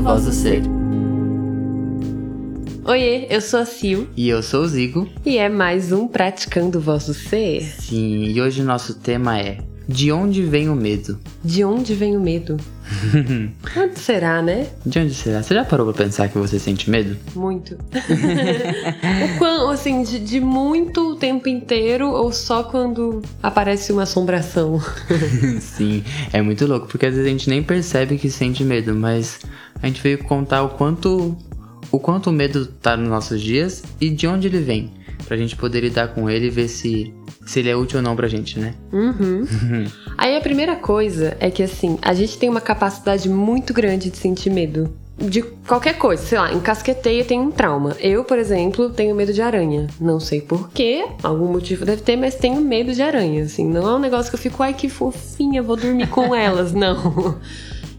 Do Ser. Oiê, eu sou a Sil. E eu sou o Zigo. E é mais um Praticando Voz do Ser. Sim, e hoje o nosso tema é De onde vem o medo? De onde vem o medo? onde será, né? De onde será? Você já parou pra pensar que você sente medo? Muito. o quão, assim, de, de muito o tempo inteiro ou só quando aparece uma assombração? Sim, é muito louco, porque às vezes a gente nem percebe que sente medo, mas a gente veio contar o quanto o quanto o medo tá nos nossos dias e de onde ele vem, pra gente poder lidar com ele e ver se se ele é útil ou não pra gente, né? Uhum. Aí a primeira coisa é que assim, a gente tem uma capacidade muito grande de sentir medo. De qualquer coisa, sei lá, encasquetei e tenho um trauma. Eu, por exemplo, tenho medo de aranha. Não sei porquê, algum motivo deve ter, mas tenho medo de aranha. Assim, não é um negócio que eu fico, ai que fofinha, vou dormir com elas. Não.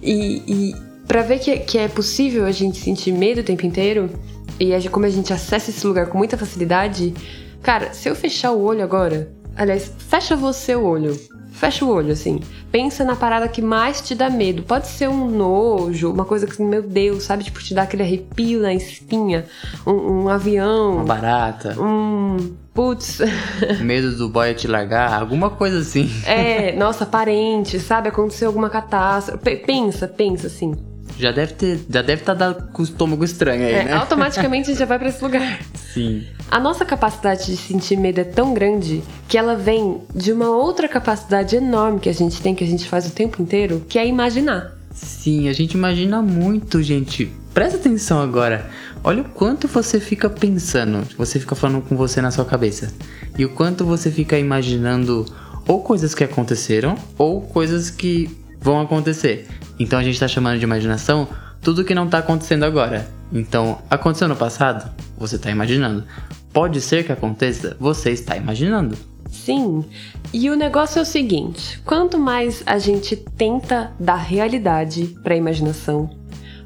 E, e para ver que, que é possível a gente sentir medo o tempo inteiro, e a, como a gente acessa esse lugar com muita facilidade, cara, se eu fechar o olho agora, aliás, fecha você o olho. Fecha o olho, assim. Pensa na parada que mais te dá medo. Pode ser um nojo, uma coisa que, meu Deus, sabe? Tipo, te dá aquele arrepio na espinha. Um, um avião. Uma barata. Um. Putz. Medo do boy te largar, alguma coisa assim. É, nossa, parente, sabe? Aconteceu alguma catástrofe. Pensa, pensa assim. Já deve ter, já deve estar tá com o estômago estranho aí, é, né? Automaticamente a gente já vai para esse lugar. Sim. A nossa capacidade de sentir medo é tão grande que ela vem de uma outra capacidade enorme que a gente tem, que a gente faz o tempo inteiro, que é imaginar. Sim, a gente imagina muito, gente. Presta atenção agora. Olha o quanto você fica pensando, você fica falando com você na sua cabeça. E o quanto você fica imaginando ou coisas que aconteceram ou coisas que vão acontecer. Então a gente está chamando de imaginação tudo que não está acontecendo agora. Então, aconteceu no passado? Você está imaginando. Pode ser que aconteça? Você está imaginando. Sim. E o negócio é o seguinte: quanto mais a gente tenta dar realidade para a imaginação,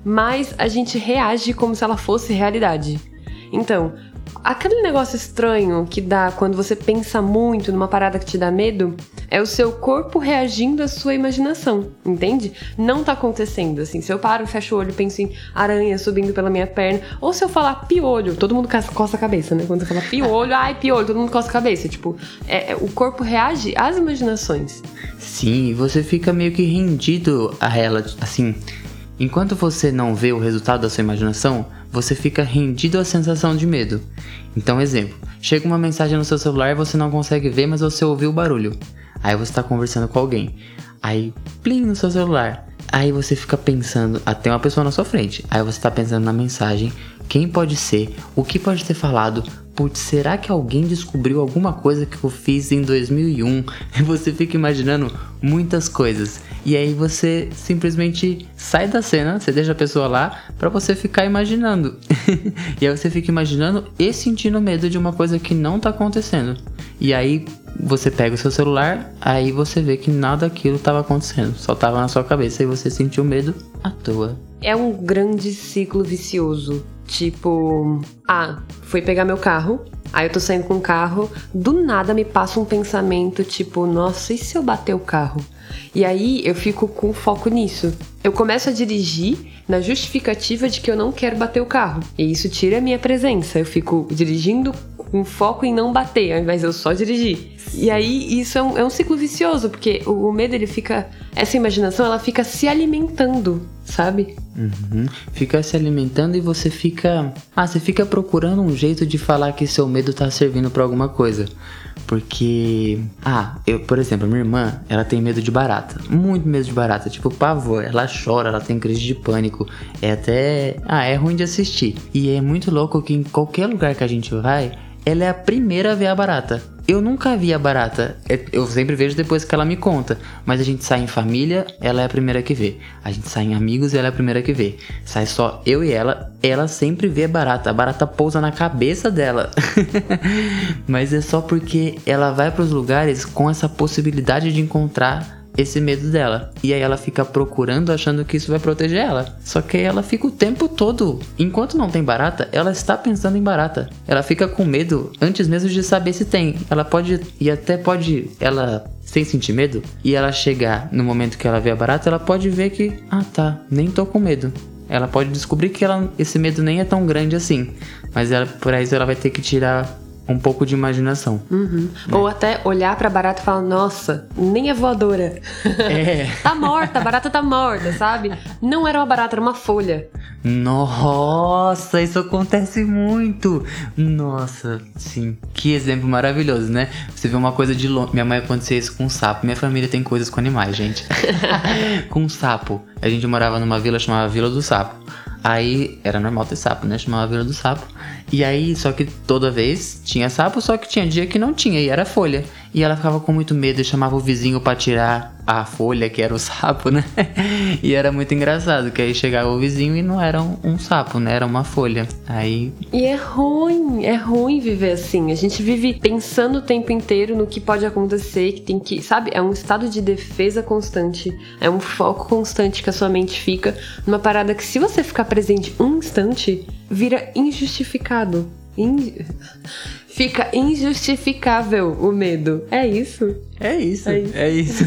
mais a gente reage como se ela fosse realidade. Então, aquele negócio estranho que dá quando você pensa muito numa parada que te dá medo é o seu corpo reagindo à sua imaginação, entende? Não tá acontecendo assim. Se eu paro, fecho o olho, penso em aranha subindo pela minha perna, ou se eu falar piolho, todo mundo coça a cabeça, né? Quando eu falar piolho, ai, piolho, todo mundo coça a cabeça. Tipo, é, é, o corpo reage às imaginações. Sim, você fica meio que rendido a ela, assim. Enquanto você não vê o resultado da sua imaginação, você fica rendido à sensação de medo. Então, exemplo: chega uma mensagem no seu celular e você não consegue ver, mas você ouviu o barulho. Aí você está conversando com alguém. Aí, plim no seu celular. Aí você fica pensando, até uma pessoa na sua frente. Aí você está pensando na mensagem, quem pode ser, o que pode ter falado, putz, será que alguém descobriu alguma coisa que eu fiz em 2001? E você fica imaginando muitas coisas. E aí você simplesmente sai da cena, você deixa a pessoa lá para você ficar imaginando. e aí você fica imaginando e sentindo medo de uma coisa que não tá acontecendo. E aí você pega o seu celular, aí você vê que nada daquilo estava acontecendo, só estava na sua cabeça e você sentiu medo à toa. É um grande ciclo vicioso. Tipo, ah, fui pegar meu carro, aí eu tô saindo com o carro, do nada me passa um pensamento tipo, nossa, e se eu bater o carro? E aí eu fico com foco nisso. Eu começo a dirigir na justificativa de que eu não quero bater o carro. E isso tira a minha presença. Eu fico dirigindo com foco em não bater, ao invés de eu só dirigir. E aí isso é um, é um ciclo vicioso, porque o, o, medo ele fica. Essa imaginação ela fica se alimentando, sabe? Uhum. Fica se alimentando e você fica. Ah, você fica procurando um jeito de falar que seu medo tá servindo para alguma coisa. Porque. Ah, eu, por exemplo, minha irmã, ela tem medo de barata. Muito medo de barata. Tipo, pavor. Ela chora, ela tem crise de pânico. É até. Ah, é ruim de assistir. E é muito louco que em qualquer lugar que a gente vai, ela é a primeira a ver a barata. Eu nunca vi a barata. É, eu sempre vejo depois que ela me conta. Mas a gente sai em família, ela é a primeira que vê. A gente sai em amigos, ela é a primeira que vê. Sai só eu e ela, ela sempre vê a barata. A barata pousa na cabeça dela. Mas é só porque ela vai para os lugares com essa possibilidade de encontrar esse medo dela. E aí ela fica procurando, achando que isso vai proteger ela. Só que aí ela fica o tempo todo. Enquanto não tem barata, ela está pensando em barata. Ela fica com medo antes mesmo de saber se tem. Ela pode. E até pode. Ela sem sentir medo. E ela chegar no momento que ela vê a barata, ela pode ver que. Ah tá, nem tô com medo. Ela pode descobrir que ela, esse medo nem é tão grande assim. Mas ela, por isso ela vai ter que tirar um pouco de imaginação. Uhum. É. Ou até olhar pra barata e falar, nossa, nem é voadora. É. tá morta, a barata tá morta, sabe? Não era uma barata, era uma folha. Nossa, isso acontece muito. Nossa, sim. Que exemplo maravilhoso, né? Você vê uma coisa de longe. Minha mãe acontecia isso com um sapo. Minha família tem coisas com animais, gente. com um sapo. A gente morava numa vila chamada Vila do Sapo. Aí era normal ter sapo, né? Chamava Vila do Sapo. E aí, só que toda vez tinha sapo, só que tinha dia que não tinha, e era folha. E ela ficava com muito medo e chamava o vizinho para tirar a folha, que era o sapo, né? e era muito engraçado, que aí chegava o vizinho e não era um, um, sapo, né? Era uma folha. Aí. E é ruim, é ruim viver assim. A gente vive pensando o tempo inteiro no que pode acontecer, que tem que. Sabe? É um estado de defesa constante. É um foco constante que a sua mente fica numa parada que, se você ficar presente um instante, vira injustificado. In... Fica injustificável o medo. É isso? É isso. É isso. É isso.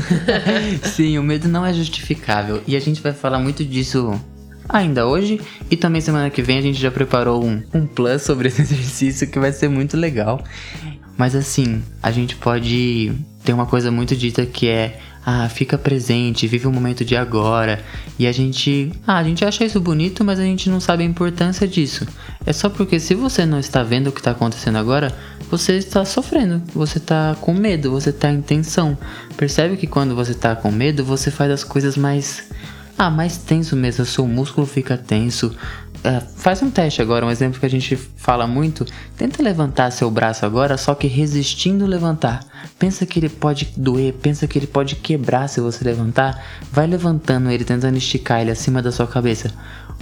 Sim, o medo não é justificável. E a gente vai falar muito disso ainda hoje. E também semana que vem a gente já preparou um, um plus sobre esse exercício que vai ser muito legal. Mas assim, a gente pode ter uma coisa muito dita que é ah, fica presente, vive o momento de agora. E a gente, ah, a gente acha isso bonito, mas a gente não sabe a importância disso. É só porque se você não está vendo o que está acontecendo agora, você está sofrendo, você está com medo, você está em tensão. Percebe que quando você está com medo, você faz as coisas mais ah, mais tenso mesmo, seu músculo fica tenso, é, faz um teste agora, um exemplo que a gente fala muito. Tenta levantar seu braço agora, só que resistindo levantar. Pensa que ele pode doer, pensa que ele pode quebrar se você levantar. Vai levantando ele, tentando esticar ele acima da sua cabeça.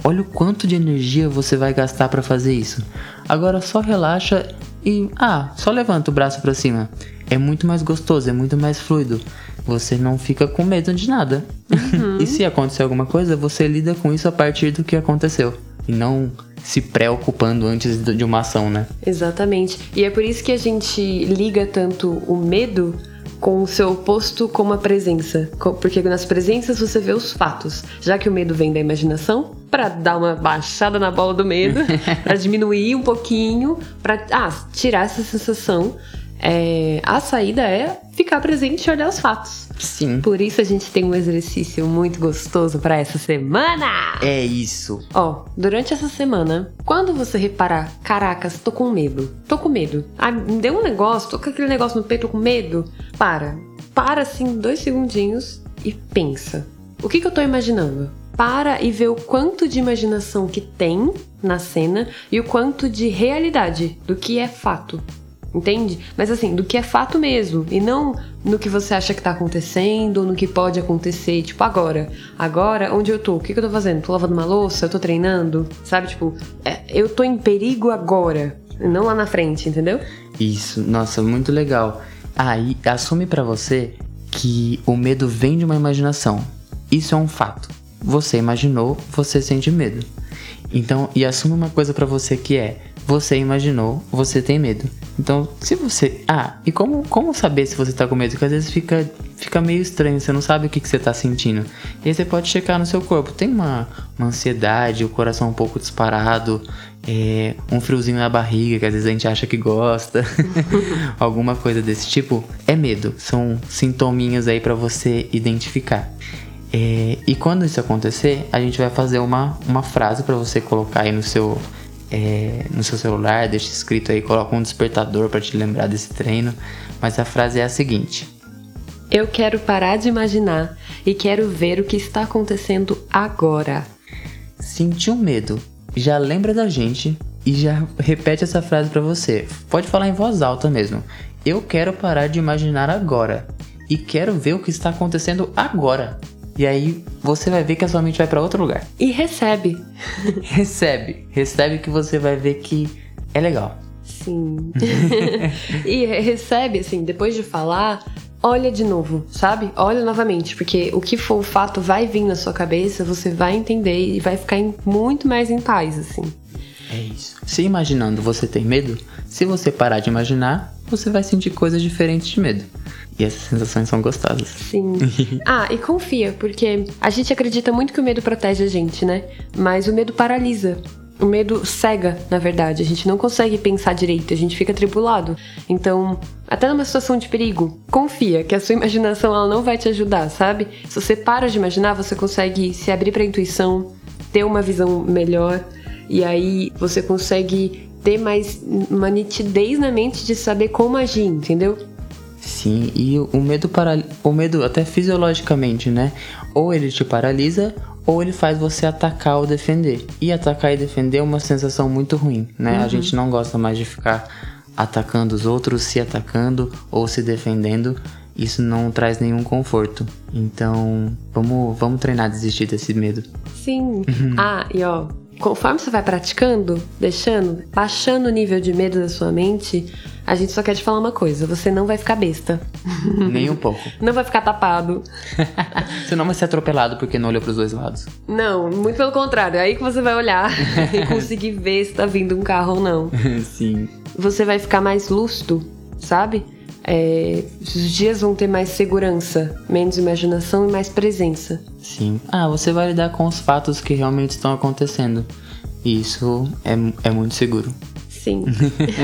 Olha o quanto de energia você vai gastar para fazer isso. Agora só relaxa e ah, só levanta o braço para cima. É muito mais gostoso, é muito mais fluido. Você não fica com medo de nada. Uhum. e se acontecer alguma coisa, você lida com isso a partir do que aconteceu e não se preocupando antes de uma ação, né? Exatamente. E é por isso que a gente liga tanto o medo com o seu oposto como a presença. Porque nas presenças você vê os fatos. Já que o medo vem da imaginação, para dar uma baixada na bola do medo, para diminuir um pouquinho, para ah, tirar essa sensação é, a saída é ficar presente e olhar os fatos. Sim. Por isso a gente tem um exercício muito gostoso para essa semana. É isso. Ó, durante essa semana, quando você reparar, caracas, tô com medo, tô com medo, ah, me deu um negócio, tô com aquele negócio no peito, tô com medo, para. Para assim, dois segundinhos e pensa. O que, que eu tô imaginando? Para e vê o quanto de imaginação que tem na cena e o quanto de realidade do que é fato entende? Mas assim, do que é fato mesmo, e não no que você acha que tá acontecendo, no que pode acontecer, tipo, agora. Agora, onde eu tô? O que, que eu tô fazendo? Tô lavando uma louça? Eu tô treinando? Sabe, tipo, é, eu tô em perigo agora, não lá na frente, entendeu? Isso, nossa, muito legal. Aí, ah, assume para você que o medo vem de uma imaginação. Isso é um fato. Você imaginou, você sente medo. Então, e assuma uma coisa para você que é: você imaginou, você tem medo. Então, se você. Ah, e como, como saber se você tá com medo? Porque às vezes fica, fica meio estranho, você não sabe o que, que você tá sentindo. E aí você pode checar no seu corpo. Tem uma, uma ansiedade, o coração um pouco disparado, é, um friozinho na barriga, que às vezes a gente acha que gosta. Alguma coisa desse tipo. É medo. São sintominhas aí para você identificar. É, e quando isso acontecer, a gente vai fazer uma, uma frase para você colocar aí no seu é, no seu celular, deixa escrito aí, coloca um despertador para te lembrar desse treino. Mas a frase é a seguinte: Eu quero parar de imaginar e quero ver o que está acontecendo agora. Sentiu medo? Já lembra da gente e já repete essa frase para você. Pode falar em voz alta mesmo. Eu quero parar de imaginar agora e quero ver o que está acontecendo agora. E aí você vai ver que a sua mente vai para outro lugar. E recebe. recebe. Recebe que você vai ver que é legal. Sim. e recebe, assim, depois de falar, olha de novo, sabe? Olha novamente, porque o que for o fato vai vir na sua cabeça, você vai entender e vai ficar muito mais em paz, assim. É isso. Se imaginando você tem medo, se você parar de imaginar, você vai sentir coisas diferentes de medo. E essas sensações são gostosas. Sim. ah, e confia, porque a gente acredita muito que o medo protege a gente, né? Mas o medo paralisa. O medo cega, na verdade. A gente não consegue pensar direito, a gente fica tribulado. Então, até numa situação de perigo, confia que a sua imaginação ela não vai te ajudar, sabe? Se você para de imaginar, você consegue se abrir para a intuição, ter uma visão melhor e aí você consegue ter mais uma nitidez na mente de saber como agir, entendeu? Sim, e o medo para o medo até fisiologicamente, né? Ou ele te paralisa ou ele faz você atacar ou defender. E atacar e defender é uma sensação muito ruim, né? Uhum. A gente não gosta mais de ficar atacando os outros, se atacando ou se defendendo. Isso não traz nenhum conforto. Então, vamos, vamos treinar a desistir desse medo. Sim. Uhum. ah, e ó, conforme você vai praticando, deixando, baixando o nível de medo da sua mente, a gente só quer te falar uma coisa: você não vai ficar besta. Nem um pouco. não vai ficar tapado. você não vai ser atropelado porque não olhou pros dois lados. Não, muito pelo contrário. É aí que você vai olhar e conseguir ver se tá vindo um carro ou não. Sim. Você vai ficar mais lúcido, sabe? É, os dias vão ter mais segurança, menos imaginação e mais presença. Sim. Ah, você vai lidar com os fatos que realmente estão acontecendo. E isso é, é muito seguro. Sim.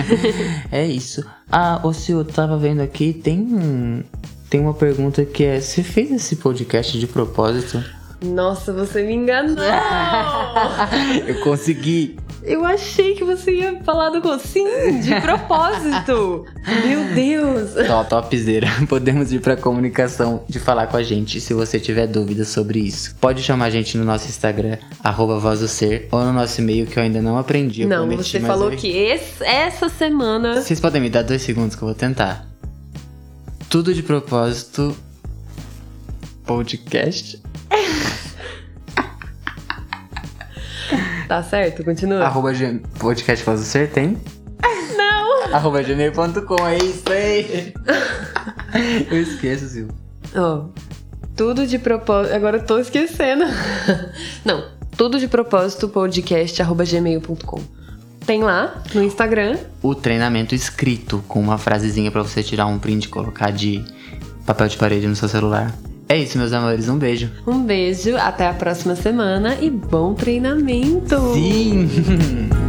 é isso. Ah, o eu tava vendo aqui, tem tem uma pergunta que é: você fez esse podcast de propósito? Nossa, você me enganou! Eu consegui! Eu achei que você ia falar do sim, de propósito. Meu Deus. Top, topzera. Podemos ir pra comunicação de falar com a gente se você tiver dúvidas sobre isso. Pode chamar a gente no nosso Instagram, arroba ser, ou no nosso e-mail que eu ainda não aprendi. Não, prometi, você falou eu... que esse, essa semana. Vocês podem me dar dois segundos que eu vou tentar. Tudo de propósito. Podcast. Tá certo, continua. Arroba podcast faz o ser, tem? Não! Arroba gmail.com, é isso aí. eu esqueço, Silvio. Ó, tudo de propósito. Agora eu tô esquecendo. Não, tudo de propósito podcast arroba gmail.com. Tem lá no Instagram o treinamento escrito com uma frasezinha para você tirar um print e colocar de papel de parede no seu celular. É isso, meus amores. Um beijo. Um beijo, até a próxima semana e bom treinamento! Sim!